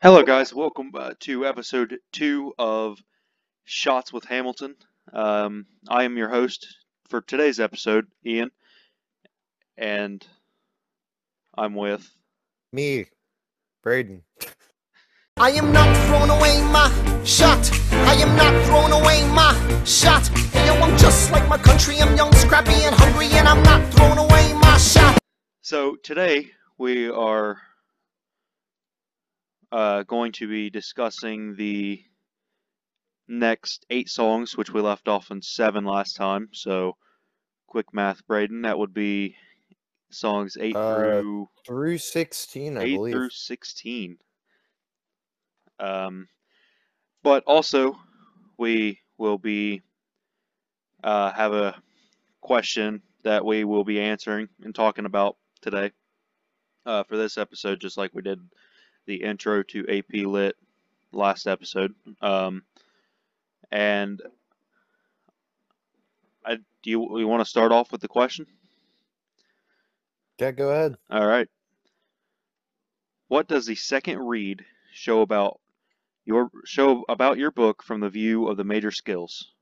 Hello, guys. Welcome uh, to episode two of Shots with Hamilton. Um, I am your host for today's episode, Ian, and I'm with. Me, Braden. I am not throwing away my shot. I am not throwing away my shot. Hey, yo, I'm just like my country. I'm young, scrappy, and hungry, and I'm not throwing away my shot. So today we are uh, going to be discussing the next eight songs, which we left off in seven last time. So, quick math, Braden, that would be songs eight Uh, through Through 16, I eight believe. through sixteen. Um, but also we will be uh, have a question that we will be answering and talking about today uh, for this episode, just like we did the intro to AP Lit last episode. Um, and I do you we want to start off with the question? Yeah, go ahead. All right. What does the second read show about your show about your book from the view of the major skills?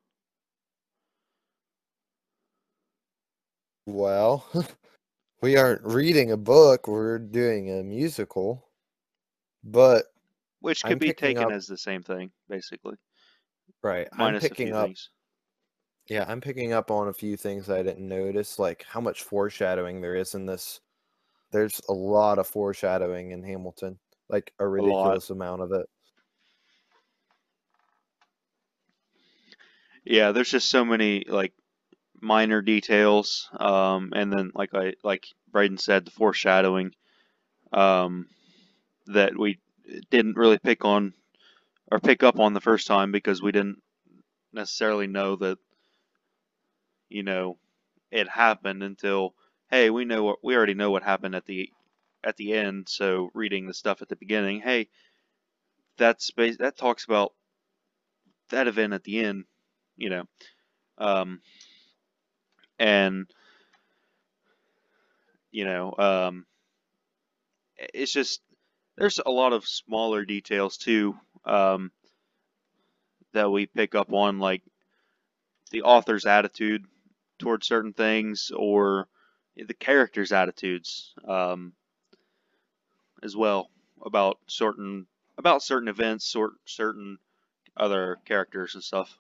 Well, we aren't reading a book, we're doing a musical. But, Which could I'm be taken up- as the same thing, basically, right, I'm minus a picking few up. things. Yeah, I'm picking up on a few things I didn't notice, like how much foreshadowing there is in this. There's a lot of foreshadowing in Hamilton, like a ridiculous amount of it. Yeah, there's just so many like minor details, um, and then like I like Braden said, the foreshadowing um, that we didn't really pick on or pick up on the first time because we didn't necessarily know that you know it happened until hey we know what we already know what happened at the at the end. So reading the stuff at the beginning hey that's that talks about that event at the end you know. Um and you know um it's just there's a lot of smaller details too um that we pick up on like the author's attitude towards certain things or the characters' attitudes um, as well about certain about certain events, sort certain other characters and stuff.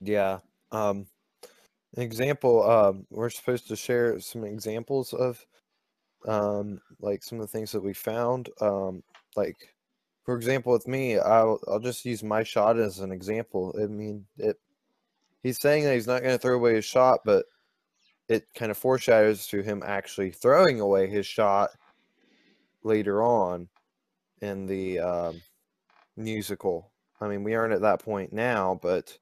Yeah. Um, an example, um, we're supposed to share some examples of um, like some of the things that we found. Um, like, for example, with me, I'll I'll just use my shot as an example. I mean, it. He's saying that he's not going to throw away his shot, but it kind of foreshadows to him actually throwing away his shot later on in the um, musical. I mean, we aren't at that point now, but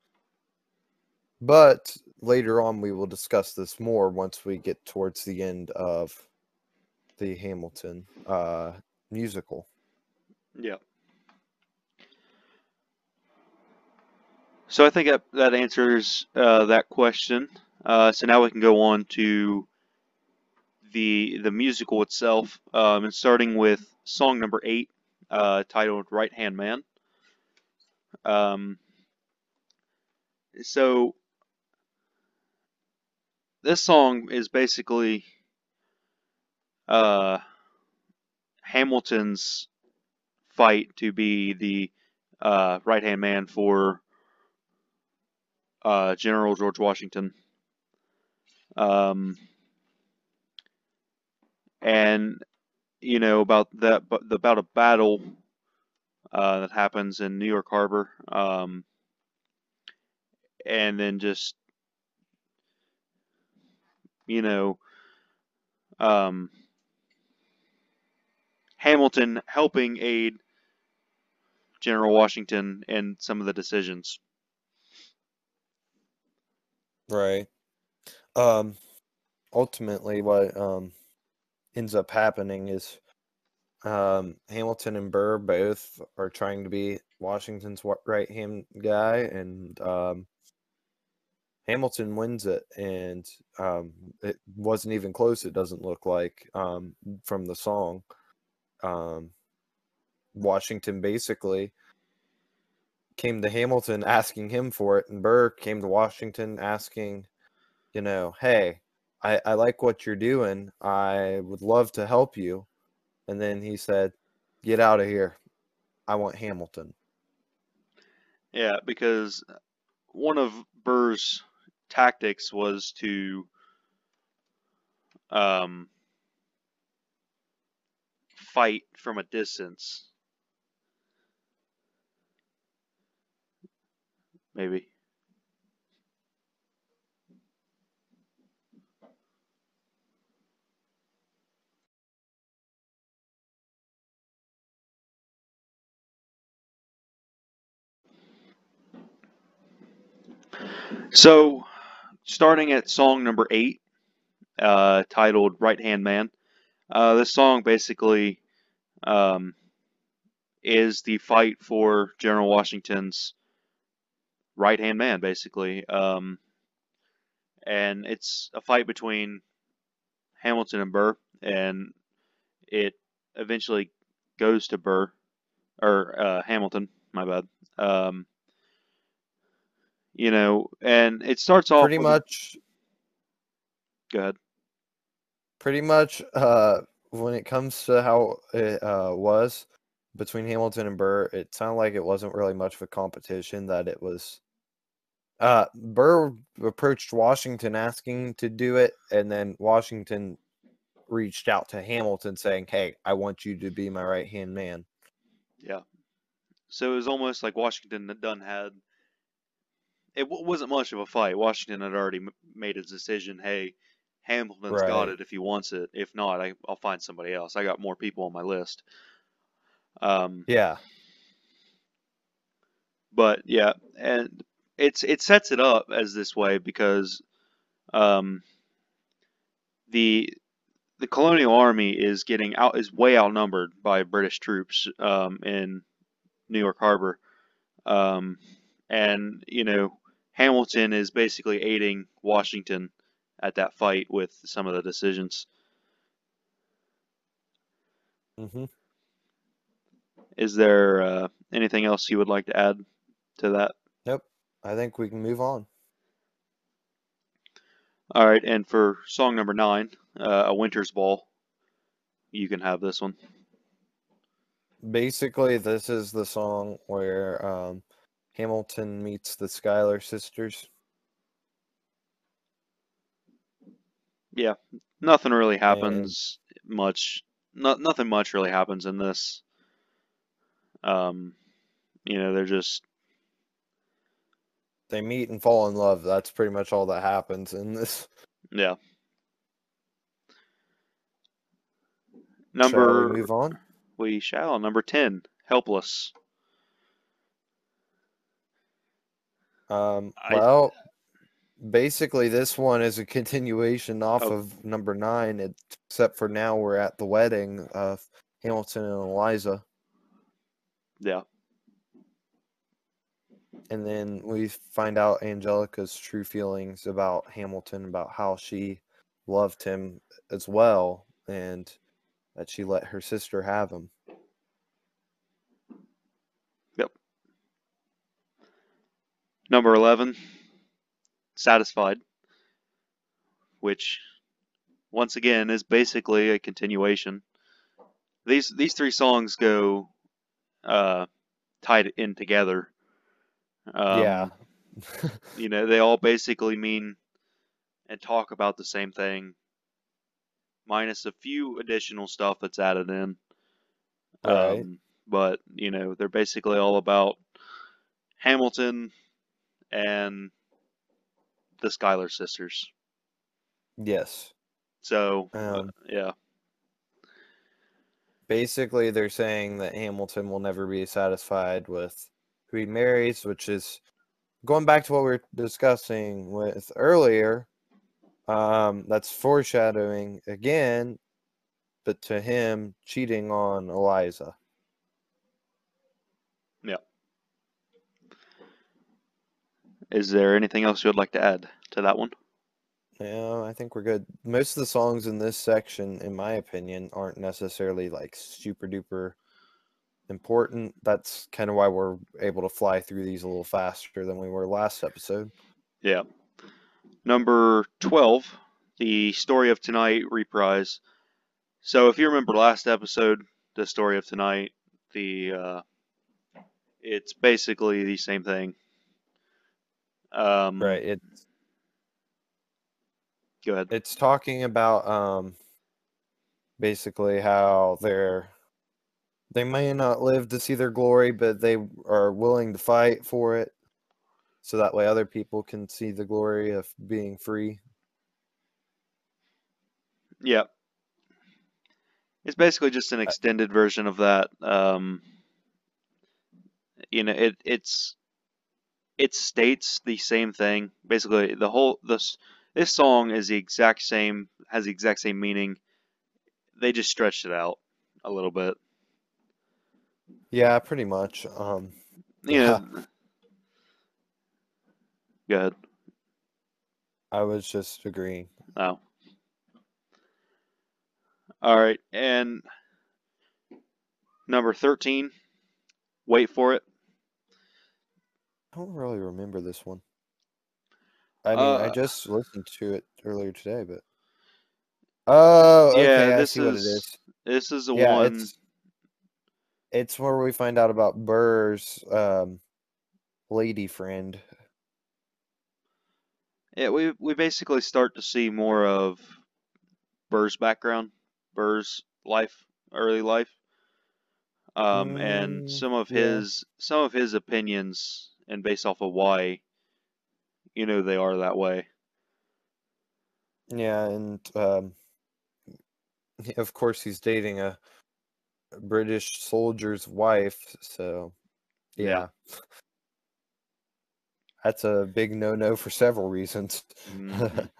but later on we will discuss this more once we get towards the end of the Hamilton uh, musical. Yeah. So I think that, that answers uh, that question. Uh, so now we can go on to the the musical itself, um, and starting with song number eight, uh, titled "Right Hand Man." Um, so this song is basically uh, Hamilton's fight to be the uh, right hand man for uh, General George Washington. Um, and you know about that, about a battle uh, that happens in New York Harbor, um, and then just you know um, Hamilton helping aid General Washington in some of the decisions. Right. Um, ultimately, what um, ends up happening is um, Hamilton and Burr both are trying to be Washington's right hand guy, and um, Hamilton wins it, and um, it wasn't even close. It doesn't look like um, from the song. Um, Washington basically came to Hamilton asking him for it, and Burr came to Washington asking, you know, hey, I, I like what you're doing. I would love to help you. And then he said, get out of here. I want Hamilton. Yeah, because one of Burr's tactics was to um, fight from a distance. Maybe. So, starting at song number eight, uh, titled Right Hand Man, uh, this song basically um, is the fight for General Washington's right hand man, basically. Um, and it's a fight between Hamilton and Burr, and it eventually goes to Burr, or uh, Hamilton, my bad. Um, you know, and it starts off Pretty much, Go ahead. pretty much, uh, when it comes to how it uh, was between Hamilton and Burr, it sounded like it wasn't really much of a competition. That it was, uh, Burr approached Washington asking to do it, and then Washington reached out to Hamilton saying, "Hey, I want you to be my right hand man." Yeah. So it was almost like Washington had done had. It wasn't much of a fight. Washington had already made his decision. Hey, Hamilton's got it if he wants it. If not, I, I'll find somebody else. I got more people on my list. Um, Yeah, but yeah, and it's it sets it up as this way because um, the the colonial army is getting out is way outnumbered by British troops um, in New York Harbor, um, and you know Hamilton is basically aiding Washington at that fight with some of the decisions. hmm Is there uh, anything else you would like to add to that? I think we can move on. All right, and for song number nine, uh, "A Winter's Ball," you can have this one. Basically, this is the song where um, Hamilton meets the Schuyler sisters. Yeah, nothing really happens much. Not nothing much really happens in this. Um, you know, they're just They meet and fall in love. That's pretty much all that happens in this. yeah. Shall Number we move on? we shall number ten, "Helpless." Um, well, basically, this one is a continuation off Oh. of number nine, except for now we're at the wedding of Hamilton and Eliza. Yeah, And then we find out Angelica's true feelings about Hamilton, about how she loved him as well, and that she let her sister have him. Yep. Number eleven, "Satisfied," which once again is basically a continuation. These these three songs go uh, tied in together. Um, yeah. you know, they all basically mean and talk about the same thing, minus a few additional stuff that's added in. Right. Um, but you know, they're basically all about Hamilton and the Schuyler sisters. yes. So, uh, Um, yeah, basically they're saying that Hamilton will never be satisfied with who he marries, which is going back to what we were discussing with earlier. Um, that's foreshadowing again, but to him cheating on Eliza. Is there anything else you would like to add to that one? Yeah, I think we're good. Most of the songs in this section, in my opinion, aren't necessarily like super duper important. That's kind of why we're able to fly through these a little faster than we were last episode. Yeah. Number 12, the Story of Tonight reprise. So if you remember last episode, the Story of Tonight, the uh, it's basically the same thing. Um, Right. It Go ahead. it's talking about um basically how they're they may not live to see their glory, but they are willing to fight for it. So that way other people can see the glory of being free. Yeah. It's basically just an extended version of that. Um, you know, it it's it states the same thing. Basically, the whole this this song is the exact same has the exact same meaning. They just stretched it out a little bit. Yeah, pretty much. Um You know. Go ahead. I was just agreeing. Oh. All right, and number thirteen. Wait for it. I don't really remember this one. I mean, I Uh, just listened to it earlier today, but oh, okay, Yeah, I this see what it is is. this is the Yeah, one. it's it's where we find out about Burr's um, lady friend. Yeah, we we basically start to see more of Burr's background, Burr's life, early life, um, and Mm, some of yeah. his some of his opinions, and based off of why, you know, they are that way. Yeah, and um, of course he's dating a British soldier's wife, so Yeah. yeah. That's a big no-no for several reasons. Mhm.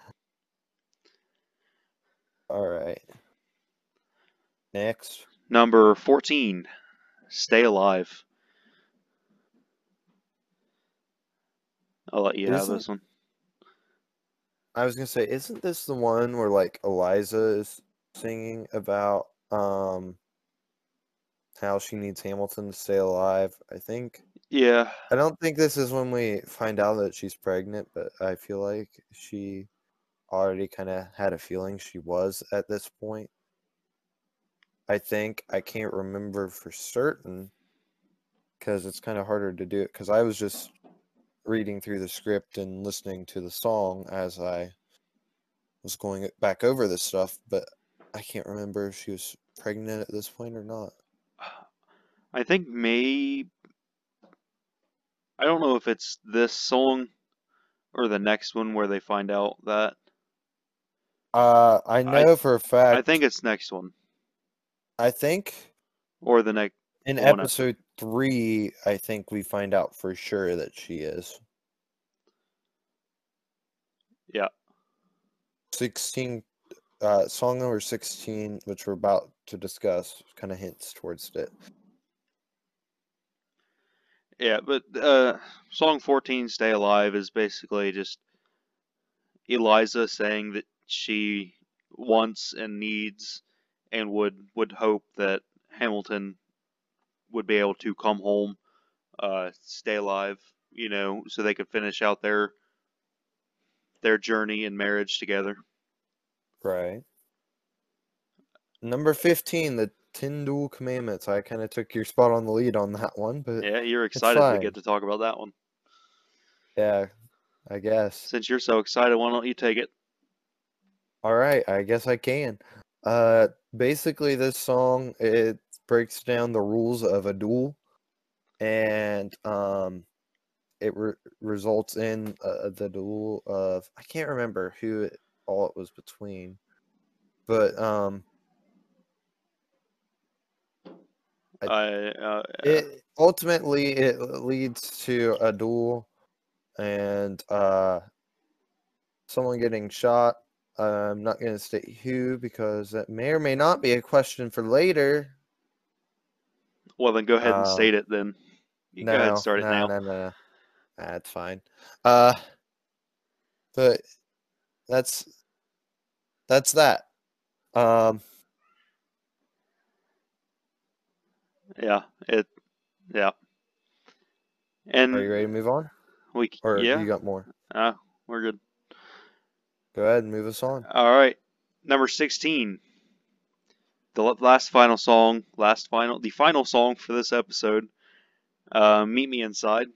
All right. Next. Number fourteen, Stay Alive. I'll let you have this one. I was gonna say, isn't this the one where like Eliza is singing about um how she needs Hamilton to stay alive? I think. Yeah, I don't think this is when we find out that she's pregnant, but I feel like she already kind of had a feeling she was at this point. I think I can't remember for certain because it's kind of harder to do it because I was just reading through the script and listening to the song as I was going back over this stuff, but I can't remember if she was pregnant at this point or not. I think may I don't know if it's this song or the next one where they find out that. Uh, I know for a fact. I think it's next one I think or the next. in episode three, I think we find out for sure that she is. Yeah. 16 uh song number 16 which we're about to discuss kind of hints towards it Yeah, but uh, song 14, Stay Alive, is basically just Eliza saying that she wants and needs and would, would hope that Hamilton would be able to come home, uh, stay alive, you know, so they could finish out their their journey and marriage together. right number 15 the 10 duel commandments i kind of took your spot on the lead on that one but yeah, Yeah, you're excited to get to talk about that one. Yeah, I guess Since you're so excited, why don't you take it? all right i guess i can uh basically this song it breaks down the rules of a duel and um it re- results in uh, the duel of i can't remember who it, all it was between but um I- I, uh, it ultimately it leads to a duel and uh someone getting shot. I'm not going to state who because that may or may not be a question for later well, then go ahead and um, state it then. You go ahead and start it no, now. no, no, no. That's fine. Uh, but that's that's that. Um, Yeah, it. Yeah. And are you ready to move on, we or yeah, you got more? uh, we're good. Go ahead and move us on. All right, number sixteen. The last final song, last final, the final song for this episode. Uh, Meet Me Inside.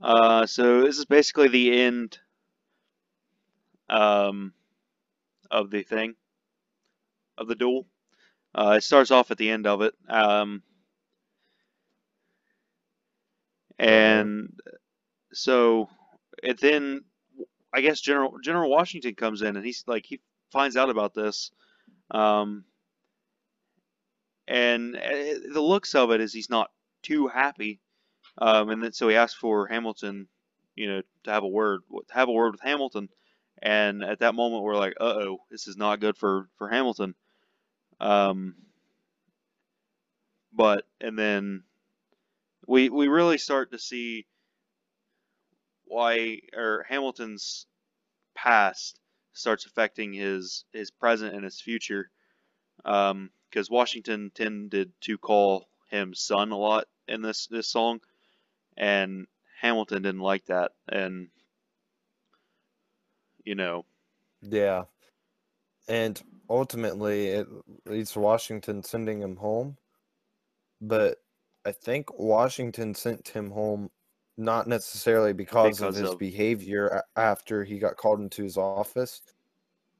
Uh, so this is basically the end. Um, of the thing, of the duel. Uh, it starts off at the end of it. Um, and so it then I guess General General Washington comes in and he's like he finds out about this, um, and uh, the looks of it is he's not too happy, um, and then so he asks for Hamilton, you know, to have a word have a word with Hamilton, and at that moment we're like, uh oh, this is not good for for Hamilton, um, but and then we we really start to see why or Hamilton's past starts affecting his his present and his future. Um, because Washington tended to call him son a lot in this this song, and Hamilton didn't like that, and you know, Yeah, and ultimately it leads to Washington sending him home, but I think Washington sent him home not necessarily because, Because of his of- behavior after he got called into his office,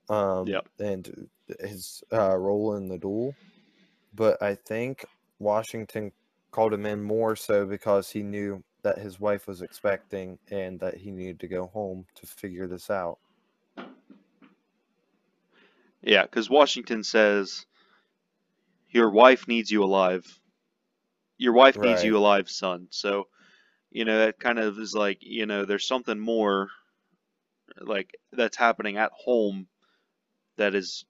um, Yep. and his uh, role in the duel, but I think Washington called him in more so because he knew that his wife was expecting and that he needed to go home to figure this out. yeah, because Washington says your wife needs you alive. Your wife needs you alive, son. So, you know, that kind of is like, you know, there's something more like that's happening at home that is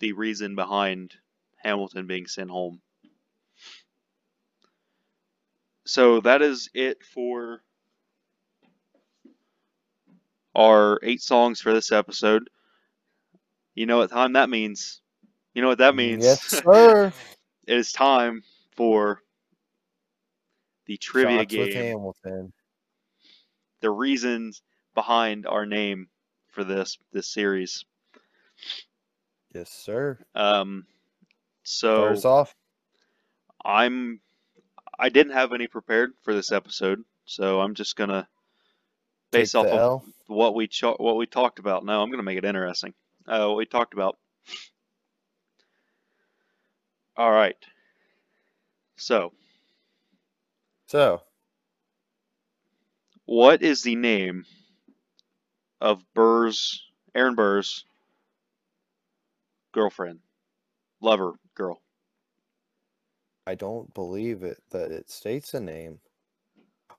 the reason behind Hamilton being sent home. So that is it for our eight songs for this episode. You know what time that means? You know what that means? Yes, sir. it is time for the trivia Shots with game. Hamilton. The reasons behind our name for this this series. Yes, sir. Um, so off. I'm I didn't have any prepared for this episode, so I'm just gonna based off the of what we what we talked about. No, I'm gonna make it interesting. Uh, what we talked about. All right. So, So, what is the name of Burr's Aaron Burr's girlfriend, lover, girl? I don't believe it that it states a name.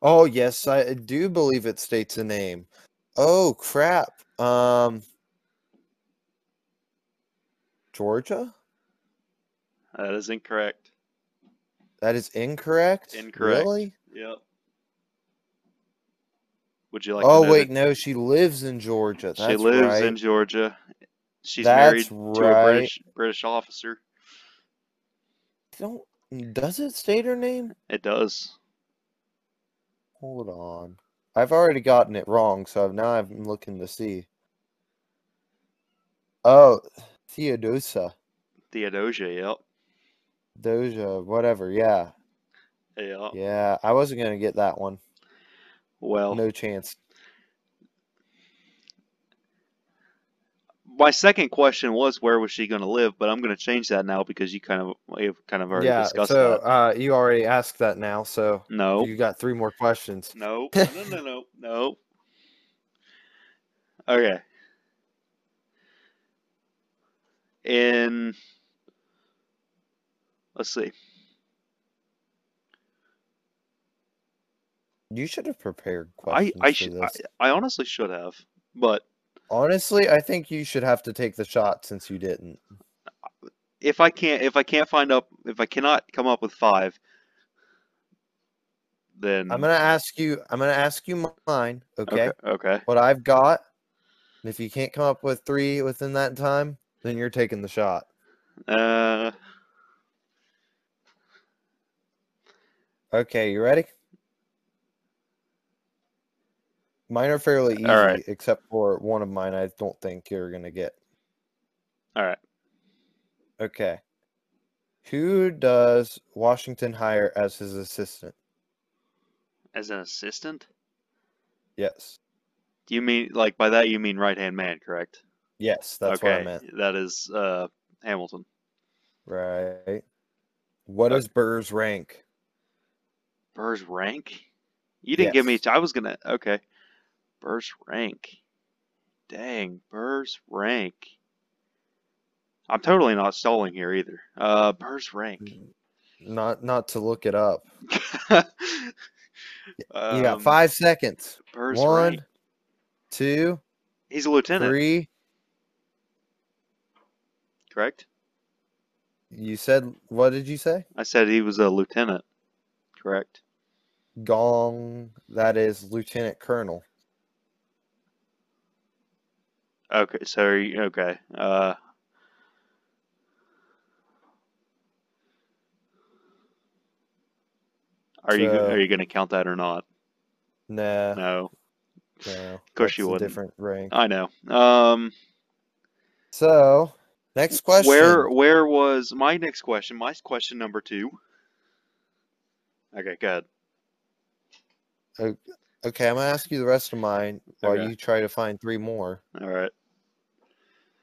Oh, yes, I do believe it states a name. Oh, crap. Um, Georgia? That is incorrect. That is incorrect. Incorrect. Really? Yep. Would you like? oh, wait, no, she lives in Georgia. That's she lives right. in Georgia. She's That's married to a. British British officer. Don't does it state her name? It does. Hold on. I've already gotten it wrong, so now I'm looking to see. Oh, Theodosia. Theodosia. Yep. Doja, whatever. Yeah. Yeah. Yeah. I wasn't going to get that one. Well, No chance. my second question was where was she going to live, but I'm going to change that now because you kind of you've kind of already yeah. discussed So that. uh, you already asked that now, so No. you got three more questions. No. No. No. No. No. Okay. In let's see. You should have prepared I questions I I, this. I honestly should have, but Honestly, I think you should have to take the shot since you didn't. if I can't if I can't find up if I cannot come up with five, then I'm gonna ask you. I'm gonna ask you mine. Okay. okay. Okay. What I've got. If you can't come up with three within that time, then you're taking the shot. Uh, Okay, you ready? Mine are fairly easy, right. except for one of mine I don't think you're gonna get. all right. Okay. Who does Washington hire as his assistant? As an assistant, Yes. do you mean like by that you mean right hand man, correct? Yes, that's okay. what I meant. That is uh Hamilton. Right. What Uh, is Burr's rank? Burr's rank? You didn't give me. Yes. I was gonna. Okay. Burr's rank. Dang, Burr's rank. I'm totally not stalling here either. Uh, Burr's rank. Not not to look it up. um, you got five seconds. Burr's One, rank. two, He's a lieutenant, three. correct? You said what did you say? I said he was a lieutenant, correct? Gong. That is Lieutenant Colonel. Okay, so are you- okay. Uh, are you are you gonna count that or not? Nah, No, no. Of course you wouldn't. Different rank. I know. Um, So next question. where where was my next question? My question number two. Okay, good. Okay, I'm gonna ask you the rest of mine while Okay. you try to find three more. All right.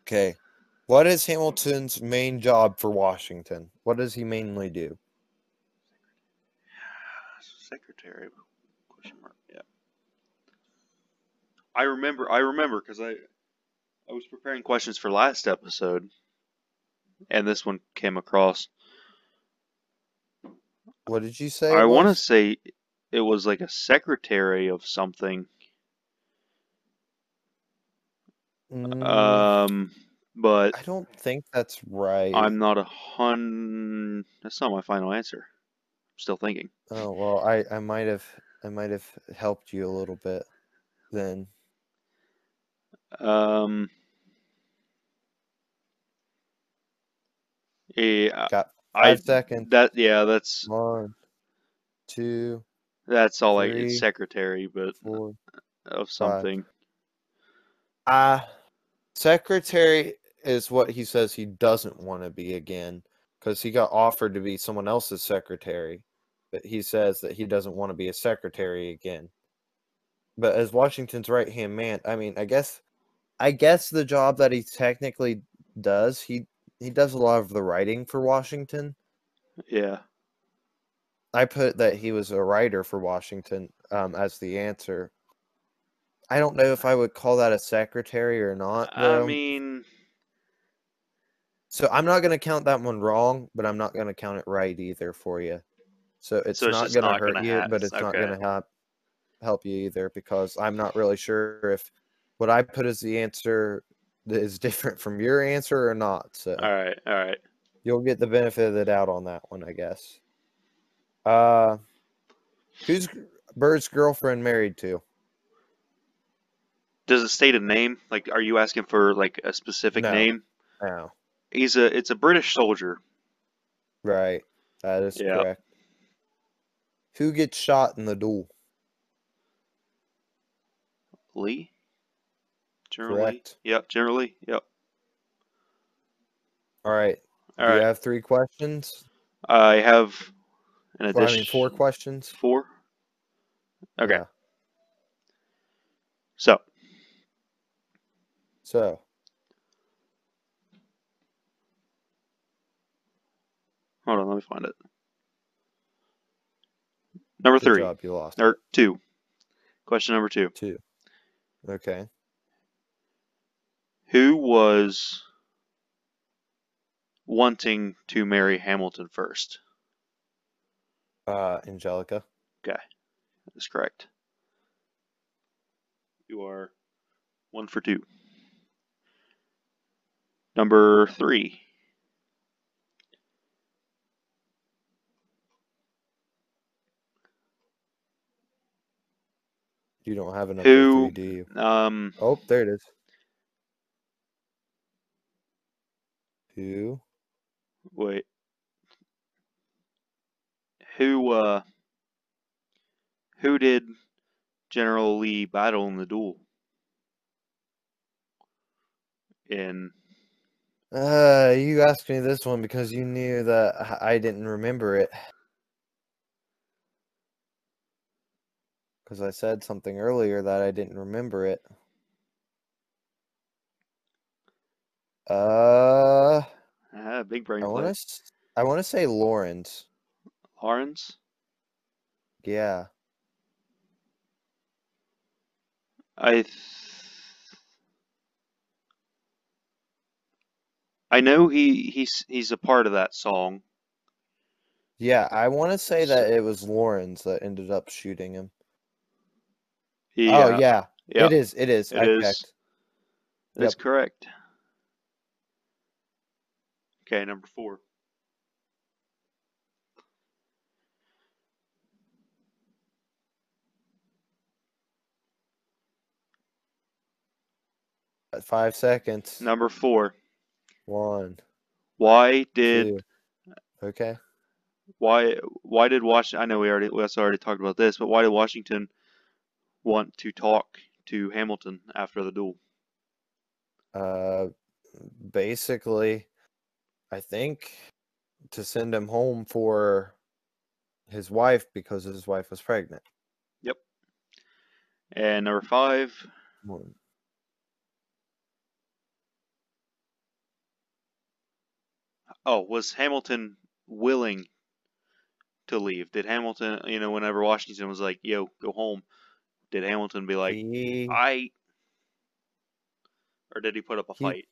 Okay. What is Hamilton's main job for Washington? What does he mainly do? Secretary? Question mark. Yeah. I remember. I remember because I I was preparing questions for last episode, and this one came across. What did you say? I want to say it was like a secretary of something. Mm, Um, but I don't think that's right. I'm not a hun. That's not my final answer. I'm still thinking. Oh well, I I might have I might have helped you a little bit then. Um. Yeah, Got I five seconds. that yeah, that's One, two, that's all I three, it's secretary, but four. of something. Uh secretary is what he says he doesn't want to be again because he got offered to be someone else's secretary, but he says that he doesn't want to be a secretary again. But as Washington's right hand man, I mean, I guess, I guess the job that he technically does, he he does a lot of the writing for Washington. Yeah. I put that he was a writer for Washington um, as the answer. I don't know if I would call that a secretary or not. I mean, So I'm not going to count that one wrong, but I'm not going to count it right either for you. So it's So not going to hurt gonna you, ha- but it's it's not going to help help you either because I'm not really sure if what I put as the answer is different from your answer or not. So all right, all right. you'll get the benefit of the doubt on that one, I guess. Uh, who's Burr's girlfriend married to? Does it state a name? Like, are you asking for like a specific No. name? Now, He's a. It's a British soldier. right? That is Yeah. correct. Who gets shot in the duel? Lee. General Correct. Yep. General Lee. Yep. All right. All Do you have three questions? I have an Well, I mean, four questions. Four. Okay. Yeah. So So, hold on. Let me find it. Number good three job. You lost. or two. Question number two. Two. Okay. Who was wanting to marry Hamilton first? Uh, Angelica. Okay, that's correct. You are one for two. Number three. You don't have an Who- MP3, do? Um, Oh, there it is. Who? wait. Who uh who did General Lee battle in the duel? In Uh, you asked me this one because you knew that I didn't remember it. Because I said something earlier that I didn't remember it. Uh, ah, big brain I want to. I want to say Laurens. Laurens? Yeah. I th- I know he he's he's a part of that song. Yeah, I want to say that it was Laurens that ended up shooting him. He, Oh yeah, yeah, it is. It is. it I is. checked. That's correct. Okay, number four. Five seconds. Number four. One, Why did two. Okay. why why did Washington? I know we already we also already talked about this, but why did Washington want to talk to Hamilton after the duel? Uh, basically, I think to send him home for his wife because his wife was pregnant. Yep. And number five. One. Oh, was Hamilton willing to leave? Did Hamilton, you know, whenever Washington was like, "Yo, go home," did Hamilton be like, he "I," or did he put up a He- fight?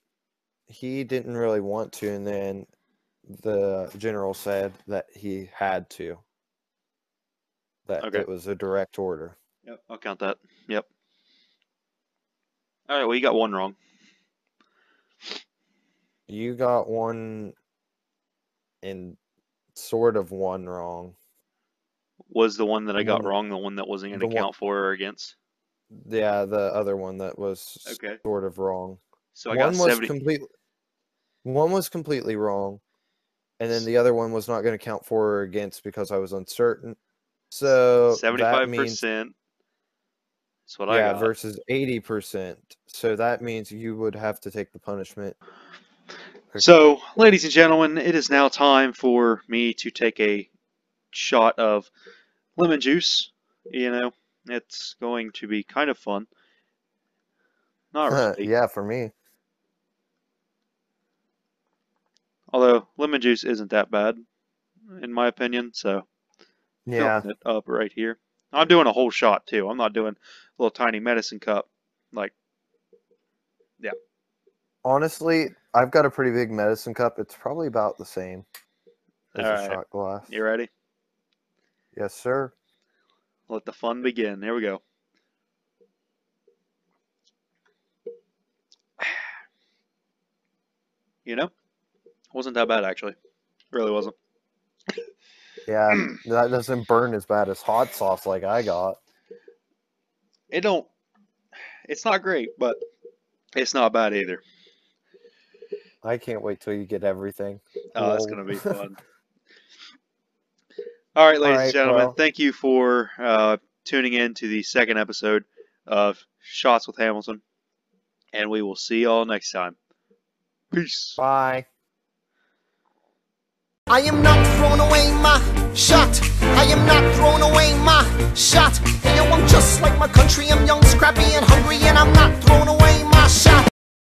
he didn't really want to, and then the general said that he had to. That Okay. it was a direct order. Yep, I'll count that. Yep. All right, well, you got one wrong. You got one and sort of one wrong. Was the one that I got one- wrong the one that wasn't going to one- count for or against? Yeah, the other one that was Okay. sort of wrong. So I one got was 70. complete. One was completely wrong, and then the other one was not going to count for or against because I was uncertain. So that Seventy-five means percent. That's what I yeah got. versus eighty percent. So that means you would have to take the punishment. So, ladies and gentlemen, it is now time for me to take a shot of lemon juice. You know, it's going to be kind of fun. Not really. yeah, for me. Although lemon juice isn't that bad, in my opinion. So Yeah, it up right here. I'm doing a whole shot too. I'm not doing a little tiny medicine cup. Like, yeah. honestly, I've got a pretty big medicine cup. It's probably about the same as a Alright. shot glass. you ready? Yes, sir. Let the fun begin. Here we go. You know, wasn't that bad actually. Really wasn't. Yeah, that doesn't burn as bad as hot sauce like I got. It don't. It's not great, but it's not bad either. I can't wait till you get everything. Oh, that's gonna be fun. All right, ladies and gentlemen, well- thank you for uh, tuning in to the second episode of Shots with Hamilton, and we will see y'all next time. Peace. Bye. I am not throwing away my shot. I am not throwing away my shot. Hey, yo, I'm just like my country. I'm young, scrappy,